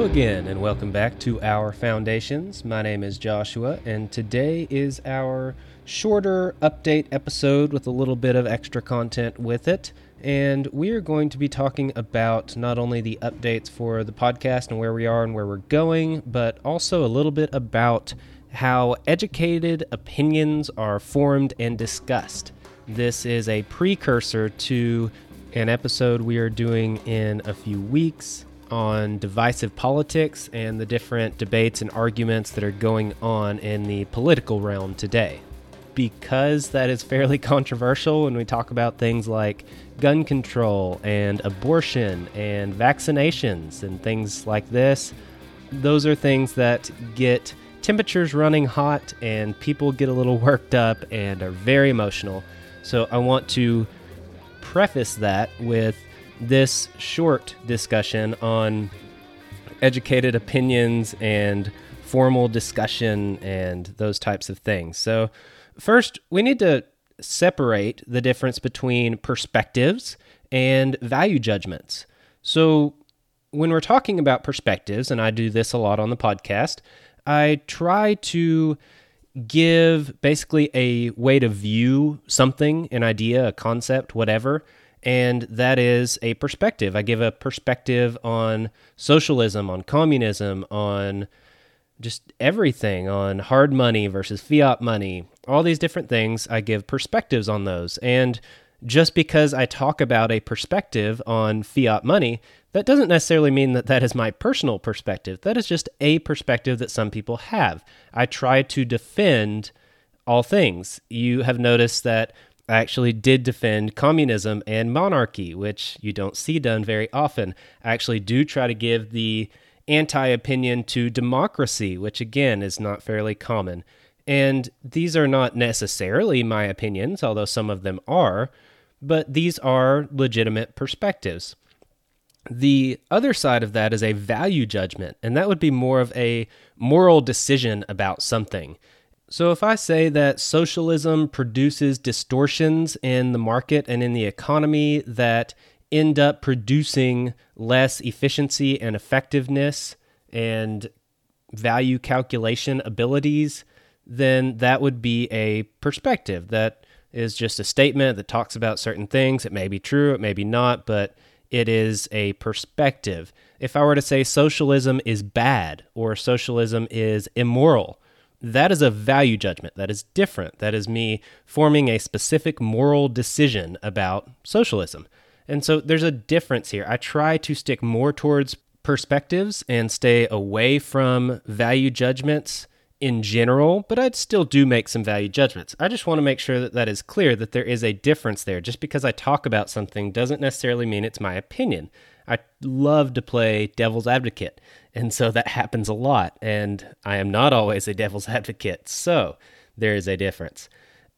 Again, and welcome back to Our Foundations. My name is Joshua, and today is our shorter update episode with a little bit of extra content with it. And we are going to be talking about not only the updates for the podcast and where we are and where we're going, but also a little bit about how educated opinions are formed and discussed. This is a precursor to an episode we are doing in a few weeks on divisive politics and the different debates and arguments that are going on in the political realm today. Because that is fairly controversial when we talk about things like gun control and abortion and vaccinations and things like this, those are things that get temperatures running hot and people get a little worked up and are very emotional. So I want to preface that with this short discussion on educated opinions and formal discussion and those types of things. So, first, we need to separate the difference between perspectives and value judgments. So, when we're talking about perspectives, and I do this a lot on the podcast, I try to give basically a way to view something, an idea, a concept, whatever, and that is a perspective. I give a perspective on socialism, on communism, on just everything, on hard money versus fiat money, all these different things. I give perspectives on those. And just because I talk about a perspective on fiat money, that doesn't necessarily mean that that is my personal perspective. That is just a perspective that some people have. I try to defend all things. You have noticed that actually did defend communism and monarchy, which you don't see done very often. I actually do try to give the anti opinion to democracy, which again is not fairly common. And these are not necessarily my opinions, although some of them are, but these are legitimate perspectives. The other side of that is a value judgment, and that would be more of a moral decision about something. So, if I say that socialism produces distortions in the market and in the economy that end up producing less efficiency and effectiveness and value calculation abilities, then that would be a perspective. That is just a statement that talks about certain things. It may be true, it may be not, but it is a perspective. If I were to say socialism is bad or socialism is immoral, that is a value judgment. That is different. That is me forming a specific moral decision about socialism. And so there's a difference here. I try to stick more towards perspectives and stay away from value judgments in general, but I'd still do make some value judgments. I just want to make sure that that is clear that there is a difference there. Just because I talk about something doesn't necessarily mean it's my opinion. I love to play devil's advocate. And so that happens a lot. And I am not always a devil's advocate. So there is a difference.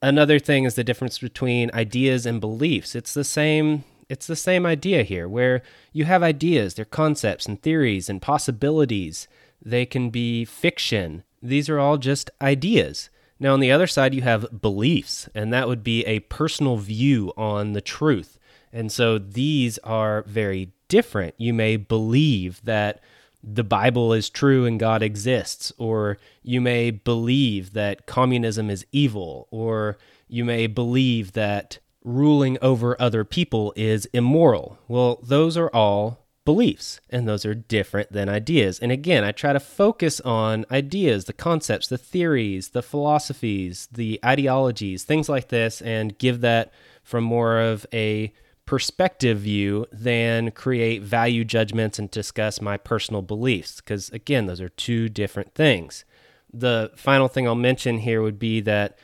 Another thing is the difference between ideas and beliefs. It's the same it's the same idea here where you have ideas, they're concepts and theories and possibilities. They can be fiction. These are all just ideas. Now, on the other side, you have beliefs, and that would be a personal view on the truth. And so these are very different. You may believe that the Bible is true and God exists, or you may believe that communism is evil, or you may believe that ruling over other people is immoral. Well, those are all beliefs, and those are different than ideas. And again, I try to focus on ideas, the concepts, the theories, the philosophies, the ideologies, things like this, and give that from more of a perspective view than create value judgments and discuss my personal beliefs. Because again, those are two different things. The final thing I'll mention here would be that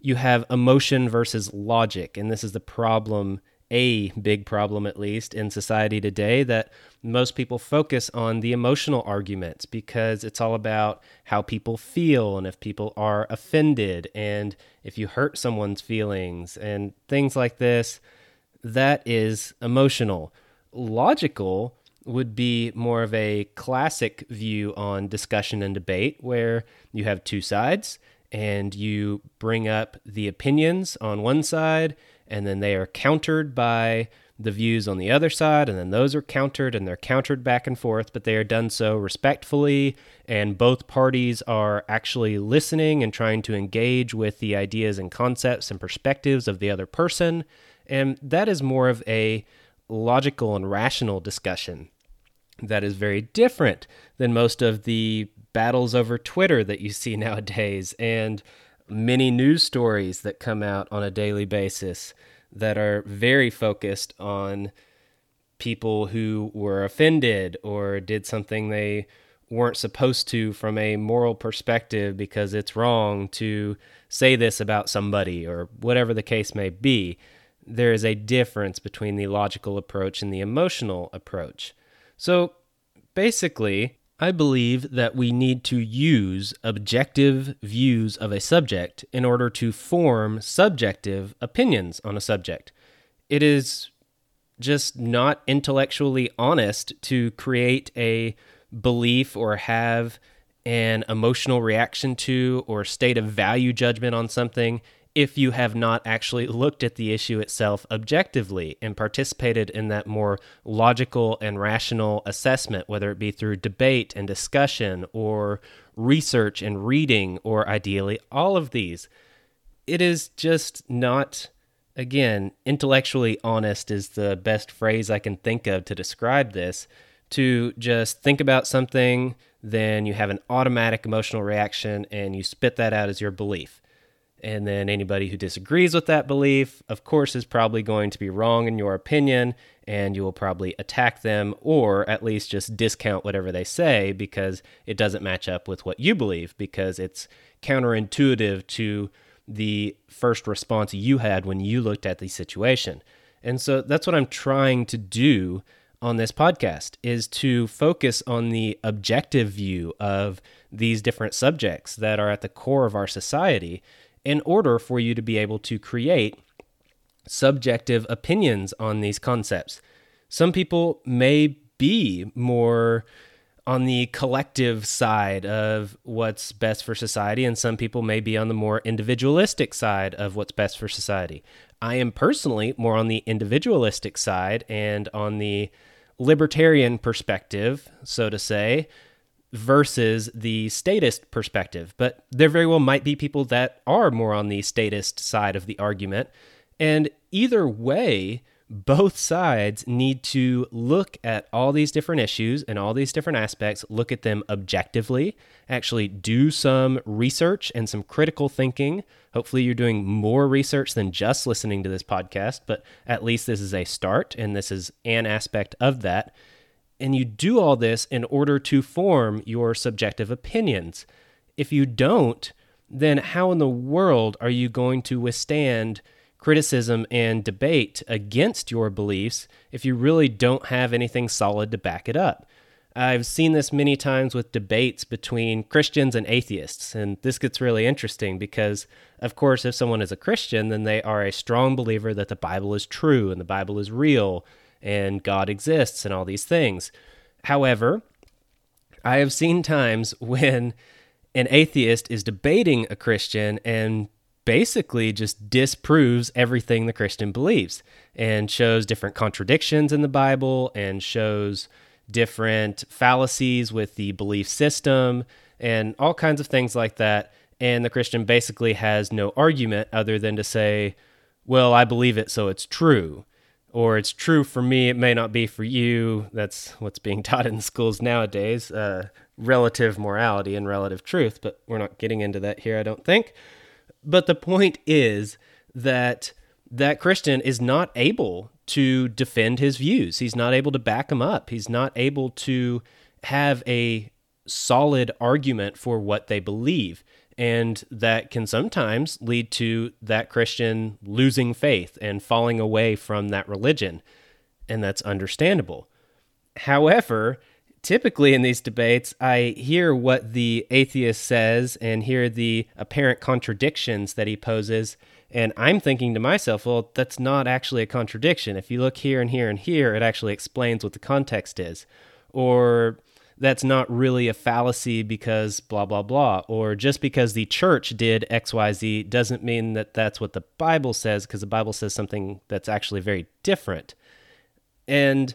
you have emotion versus logic. And this is the problem, a big problem at least, in society today that most people focus on the emotional arguments because it's all about how people feel and if people are offended and if you hurt someone's feelings and things like this that is emotional. Logical would be more of a classic view on discussion and debate where you have two sides and you bring up the opinions on one side and then they are countered by the views on the other side, and then those are countered and they're countered back and forth, but they are done so respectfully, and both parties are actually listening and trying to engage with the ideas and concepts and perspectives of the other person. And that is more of a logical and rational discussion that is very different than most of the battles over Twitter that you see nowadays and many news stories that come out on a daily basis that are very focused on people who were offended or did something they weren't supposed to from a moral perspective because it's wrong to say this about somebody or whatever the case may be. There is a difference between the logical approach and the emotional approach. So basically, I believe that we need to use objective views of a subject in order to form subjective opinions on a subject. It is just not intellectually honest to create a belief or have an emotional reaction to or state of value judgment on something if you have not actually looked at the issue itself objectively and participated in that more logical and rational assessment, whether it be through debate and discussion or research and reading, or ideally all of these. It is just not, again, intellectually honest is the best phrase I can think of to describe this. To just think about something, then you have an automatic emotional reaction and you spit that out as your belief and then anybody who disagrees with that belief, of course, is probably going to be wrong in your opinion, and you will probably attack them or at least just discount whatever they say because it doesn't match up with what you believe, because it's counterintuitive to the first response you had when you looked at the situation. And so that's what I'm trying to do on this podcast is to focus on the objective view of these different subjects that are at the core of our society in order for you to be able to create subjective opinions on these concepts. Some people may be more on the collective side of what's best for society, and some people may be on the more individualistic side of what's best for society. I am personally more on the individualistic side and on the libertarian perspective, so to say, versus the statist perspective. But there very well might be people that are more on the statist side of the argument. And either way, both sides need to look at all these different issues and all these different aspects, look at them objectively, actually do some research and some critical thinking. Hopefully, you're doing more research than just listening to this podcast, but at least this is a start and this is an aspect of that. And you do all this in order to form your subjective opinions. If you don't, then how in the world are you going to withstand criticism and debate against your beliefs if you really don't have anything solid to back it up? I've seen this many times with debates between Christians and atheists, and this gets really interesting because, of course, if someone is a Christian, then they are a strong believer that the Bible is true and the Bible is real and God exists and all these things. However, I have seen times when an atheist is debating a Christian and basically just disproves everything the Christian believes and shows different contradictions in the Bible and shows different fallacies with the belief system and all kinds of things like that. And the Christian basically has no argument other than to say, well, I believe it, so it's true or it's true for me, it may not be for you. That's what's being taught in schools nowadays uh, relative morality and relative truth, but we're not getting into that here, I don't think. But the point is that that Christian is not able to defend his views. He's not able to back them up. He's not able to have a solid argument for what they believe. And that can sometimes lead to that Christian losing faith and falling away from that religion. And that's understandable. However, typically in these debates, I hear what the atheist says and hear the apparent contradictions that he poses. And I'm thinking to myself, well, that's not actually a contradiction. If you look here and here and here, it actually explains what the context is. Or that's not really a fallacy because blah, blah, blah. Or just because the church did XYZ doesn't mean that that's what the Bible says, because the Bible says something that's actually very different. And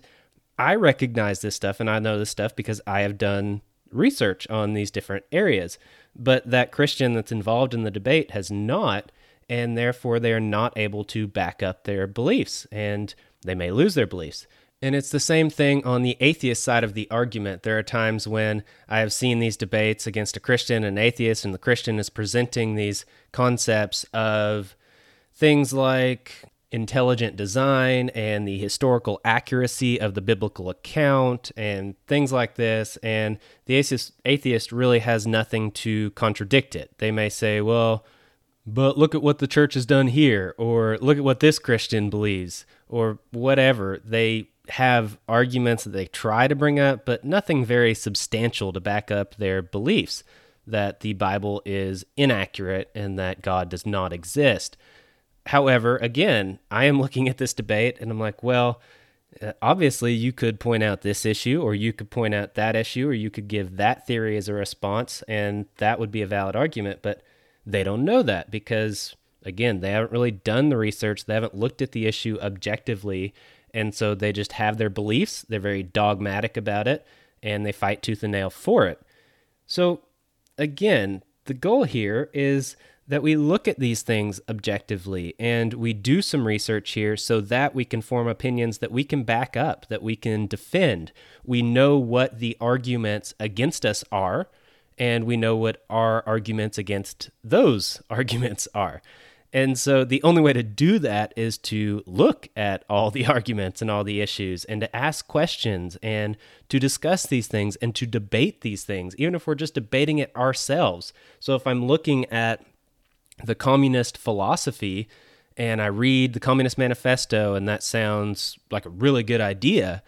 I recognize this stuff and I know this stuff because I have done research on these different areas. But that Christian that's involved in the debate has not, and therefore they are not able to back up their beliefs and they may lose their beliefs. And it's the same thing on the atheist side of the argument. There are times when I have seen these debates against a Christian and atheist, and the Christian is presenting these concepts of things like intelligent design and the historical accuracy of the biblical account and things like this. And the atheist, atheist really has nothing to contradict it. They may say, well, but look at what the church has done here, or look at what this Christian believes, or whatever. They have arguments that they try to bring up, but nothing very substantial to back up their beliefs that the Bible is inaccurate and that God does not exist. However, again, I am looking at this debate and I'm like, well, uh, obviously you could point out this issue or you could point out that issue or you could give that theory as a response and that would be a valid argument, but they don't know that because again, they haven't really done the research, they haven't looked at the issue objectively and so they just have their beliefs, they're very dogmatic about it, and they fight tooth and nail for it. So, again, the goal here is that we look at these things objectively and we do some research here so that we can form opinions that we can back up, that we can defend. We know what the arguments against us are, and we know what our arguments against those arguments are. And so the only way to do that is to look at all the arguments and all the issues and to ask questions and to discuss these things and to debate these things, even if we're just debating it ourselves. So if I'm looking at the communist philosophy and I read the Communist Manifesto and that sounds like a really good idea,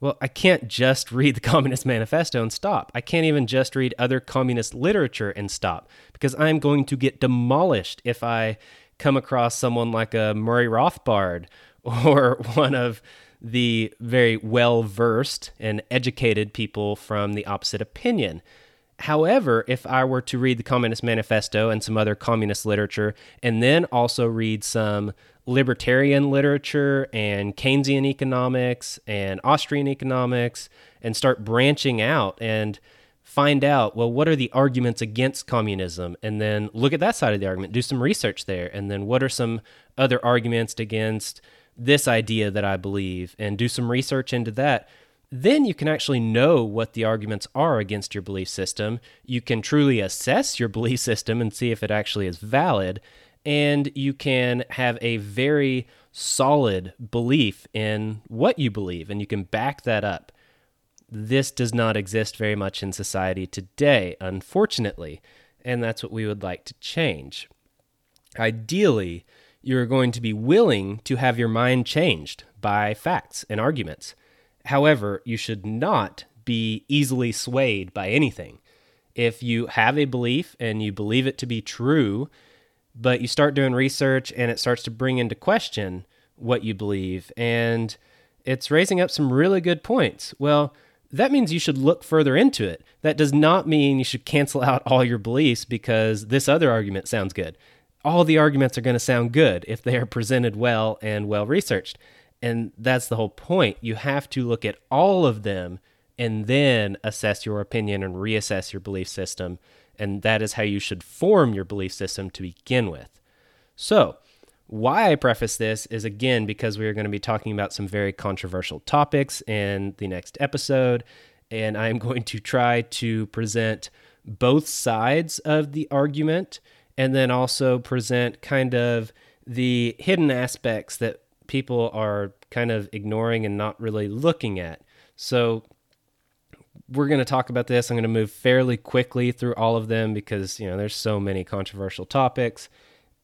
well, I can't just read the Communist Manifesto and stop. I can't even just read other communist literature and stop because I'm going to get demolished if I come across someone like a Murray Rothbard or one of the very well versed and educated people from the opposite opinion. However, if I were to read the Communist Manifesto and some other communist literature, and then also read some libertarian literature and Keynesian economics and Austrian economics, and start branching out and find out well what are the arguments against communism? And then look at that side of the argument do some research there. And then what are some other arguments against this idea that i believe? And do some research into that then you can actually know what the arguments are against your belief system you can truly assess your belief system and see if it actually is valid and you can have a very solid belief in what you believe and you can back that up this does not exist very much in society today, unfortunately, and that's what we would like to change. Ideally, you're going to be willing to have your mind changed by facts and arguments. However, you should not be easily swayed by anything. If you have a belief and you believe it to be true, but you start doing research and it starts to bring into question what you believe, and it's raising up some really good points. Well, that means you should look further into it. That does not mean you should cancel out all your beliefs because this other argument sounds good. All the arguments are going to sound good if they are presented well and well researched. And that's the whole point. You have to look at all of them and then assess your opinion and reassess your belief system. And that is how you should form your belief system to begin with. So, why I preface this is again because we are going to be talking about some very controversial topics in the next episode, and I'm going to try to present both sides of the argument and then also present kind of the hidden aspects that people are kind of ignoring and not really looking at. So, we're going to talk about this. I'm going to move fairly quickly through all of them because, you know, there's so many controversial topics.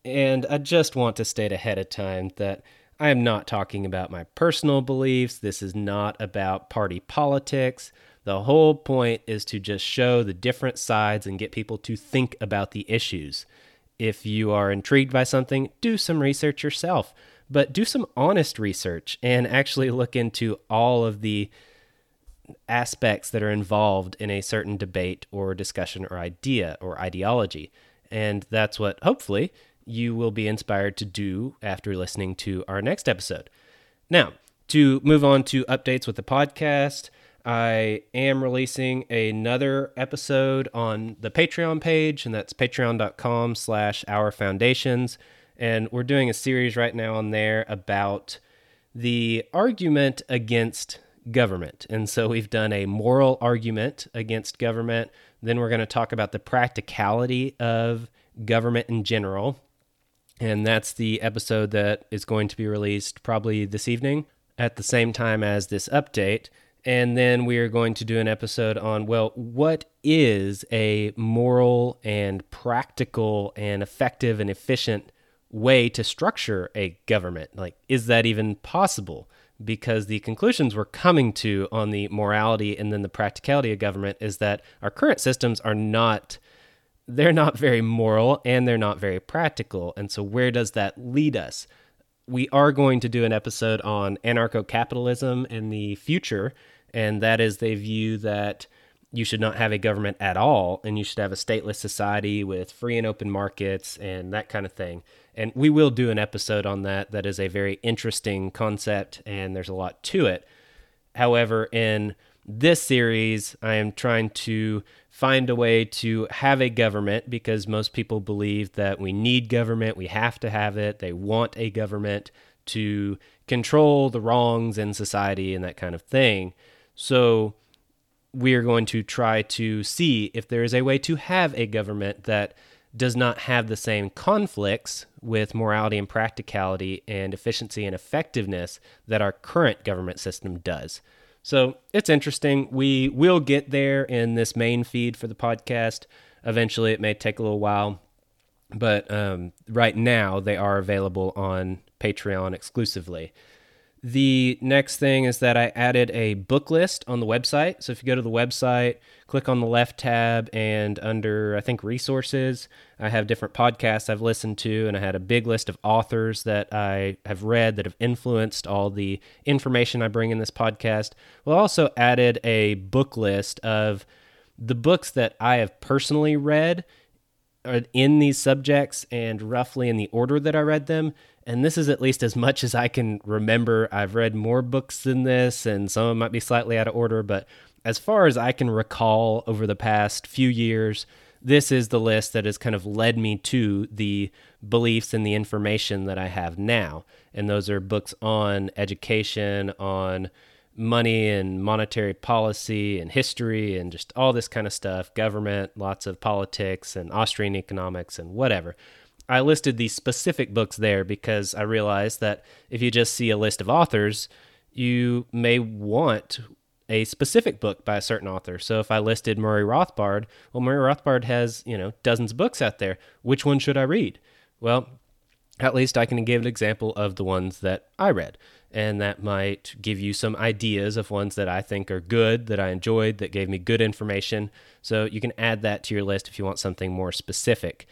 And I just want to state ahead of time that I am not talking about my personal beliefs. This is not about party politics. The whole point is to just show the different sides and get people to think about the issues. If you are intrigued by something, do some research yourself, but do some honest research and actually look into all of the aspects that are involved in a certain debate or discussion or idea or ideology. And that's what hopefully you will be inspired to do after listening to our next episode. Now, to move on to updates with the podcast, I am releasing another episode on the Patreon page, and that's patreon.com slash our foundations. And we're doing a series right now on there about the argument against government. And so we've done a moral argument against government. Then we're going to talk about the practicality of government in general. And that's the episode that is going to be released probably this evening at the same time as this update. And then we are going to do an episode on, well, what is a moral and practical and effective and efficient way to structure a government? Like, is that even possible? Because the conclusions we're coming to on the morality and then the practicality of government is that our current systems are not they're not very moral and they're not very practical. And so, where does that lead us? We are going to do an episode on anarcho capitalism in the future, and that is they view that you should not have a government at all and you should have a stateless society with free and open markets and that kind of thing. And we will do an episode on that. That is a very interesting concept and there's a lot to it. However, in this series, I am trying to find a way to have a government because most people believe that we need government, we have to have it, they want a government to control the wrongs in society and that kind of thing. So, we are going to try to see if there is a way to have a government that does not have the same conflicts with morality and practicality and efficiency and effectiveness that our current government system does. So it's interesting. We will get there in this main feed for the podcast. Eventually, it may take a little while, but um, right now they are available on Patreon exclusively. The next thing is that I added a book list on the website. So if you go to the website, click on the left tab, and under, I think, resources, I have different podcasts I've listened to, and I had a big list of authors that I have read that have influenced all the information I bring in this podcast. Well, I also added a book list of the books that I have personally read uh, in these subjects and roughly in the order that I read them and this is at least as much as I can remember. I've read more books than this, and some of them might be slightly out of order, but as far as I can recall over the past few years, this is the list that has kind of led me to the beliefs and the information that I have now. And those are books on education, on money and monetary policy and history and just all this kind of stuff, government, lots of politics and Austrian economics and whatever. I listed these specific books there because I realized that if you just see a list of authors, you may want a specific book by a certain author. So if I listed Murray Rothbard, well, Murray Rothbard has, you know, dozens of books out there. Which one should I read? Well, at least I can give an example of the ones that I read. And that might give you some ideas of ones that I think are good, that I enjoyed, that gave me good information. So you can add that to your list if you want something more specific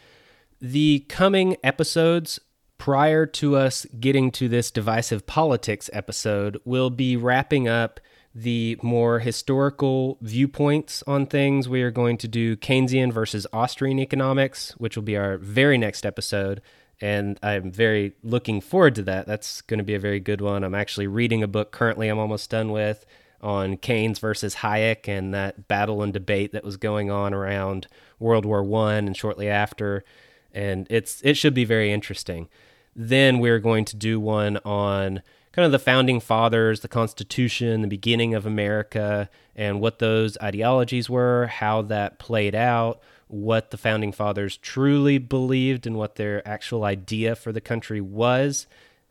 the coming episodes prior to us getting to this divisive politics episode will be wrapping up the more historical viewpoints on things. We are going to do Keynesian versus Austrian economics, which will be our very next episode. And I'm very looking forward to that. That's going to be a very good one. I'm actually reading a book currently, I'm almost done with, on Keynes versus Hayek and that battle and debate that was going on around World War One and shortly after and it's it should be very interesting. Then we're going to do one on kind of the founding fathers, the Constitution, the beginning of America, and what those ideologies were, how that played out, what the founding fathers truly believed, and what their actual idea for the country was.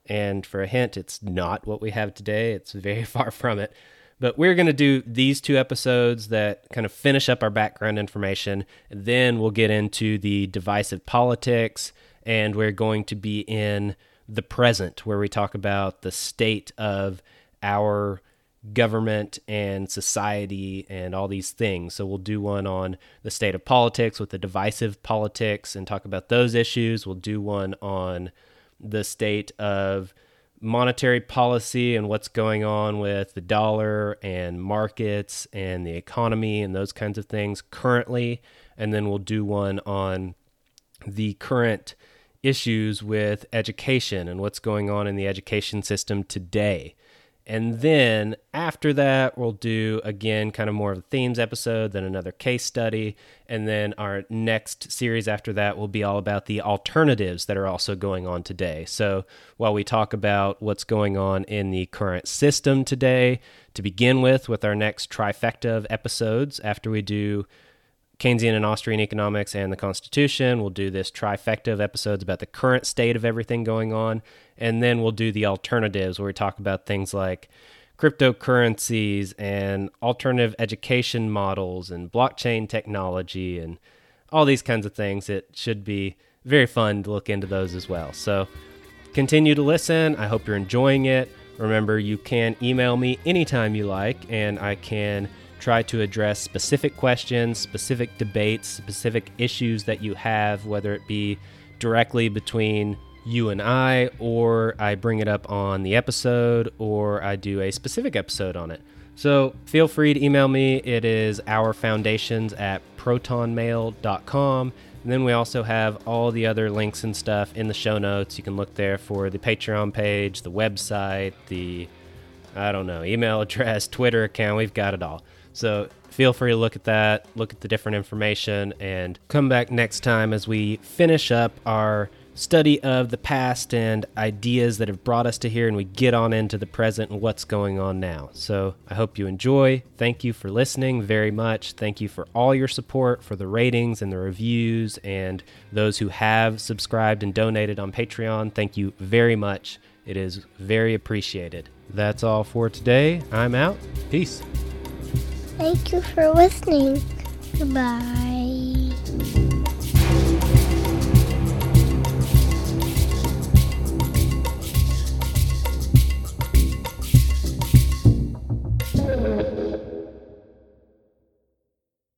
And for a hint, it's not what we have today. It's very far from it. But we're going to do these two episodes that kind of finish up our background information. Then we'll get into the divisive politics, and we're going to be in the present, where we talk about the state of our government and society and all these things. So we'll do one on the state of politics with the divisive politics and talk about those issues. We'll do one on the state of monetary policy and what's going on with the dollar and markets and the economy and those kinds of things currently. And then we'll do one on the current issues with education and what's going on in the education system today. And then after that, we'll do again kind of more of a themes episode, then another case study. And then our next series after that will be all about the alternatives that are also going on today. So while we talk about what's going on in the current system today, to begin with, with our next trifecta of episodes, after we do Keynesian and Austrian economics and the Constitution. We'll do this trifecta of episodes about the current state of everything going on. And then we'll do the alternatives where we talk about things like cryptocurrencies and alternative education models and blockchain technology and all these kinds of things. It should be very fun to look into those as well. So continue to listen. I hope you're enjoying it. Remember, you can email me anytime you like, and I can try to address specific questions, specific debates, specific issues that you have, whether it be directly between you and I, or I bring it up on the episode, or I do a specific episode on it. So feel free to email me. It is ourfoundations at protonmail.com. And then we also have all the other links and stuff in the show notes. You can look there for the Patreon page, the website, the, I don't know, email address, Twitter account. We've got it all. So feel free to look at that, look at the different information, and come back next time as we finish up our study of the past and ideas that have brought us to here and we get on into the present and what's going on now. So I hope you enjoy. Thank you for listening very much. Thank you for all your support, for the ratings and the reviews, and those who have subscribed and donated on Patreon. Thank you very much. It is very appreciated. That's all for today. I'm out. Peace. Thank you for listening. Goodbye.